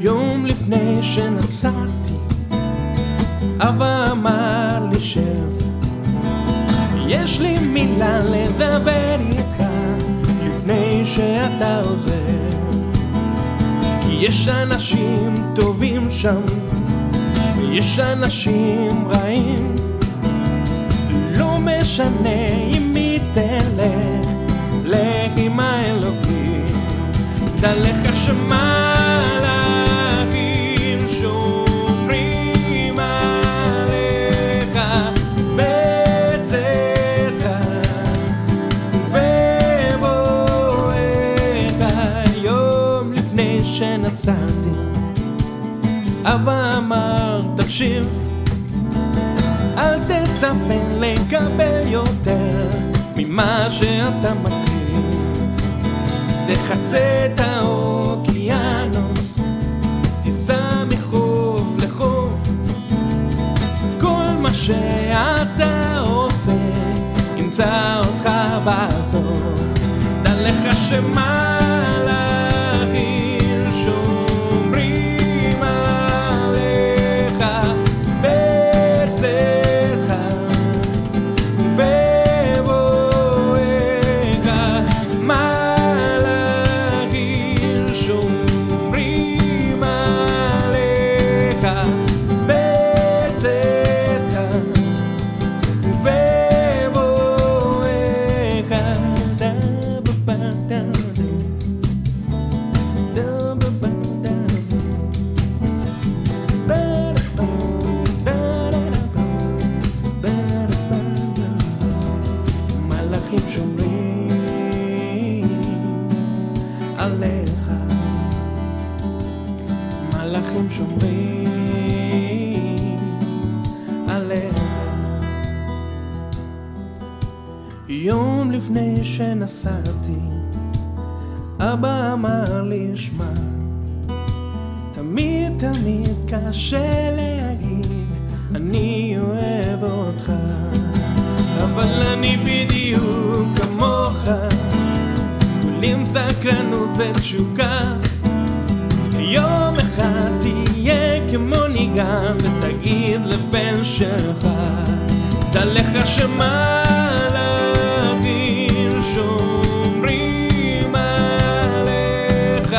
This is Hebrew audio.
יום לפני שנסעתי, אבא אמר לי שב, יש לי מילה לדבר איתך לפני שאתה עוזב. יש אנשים טובים שם, ויש אנשים רעים, לא משנה אם היא תלך, לך עם האלוקים, דע לך שמלאכים שנסעתי אבא אמר תקשיב אל תצפה לקבל יותר ממה שאתה מקריב תחצה את האוקיינוס תיסע מחוף לחוף. כל מה שאתה עושה ימצא אותך בסוף. דע לך שמלאכים עליך. מלאכים שומרים עליך. יום לפני שנסעתי אבא אמר לי שמע תמיד תמיד קשה להגיד אני אוהב אותך אבל אני בדיוק עם סקרנות ותשוקה יום אחד תהיה כמוני גם ותגיד לבן שלך דע לך שמה להבין שומרים עליך.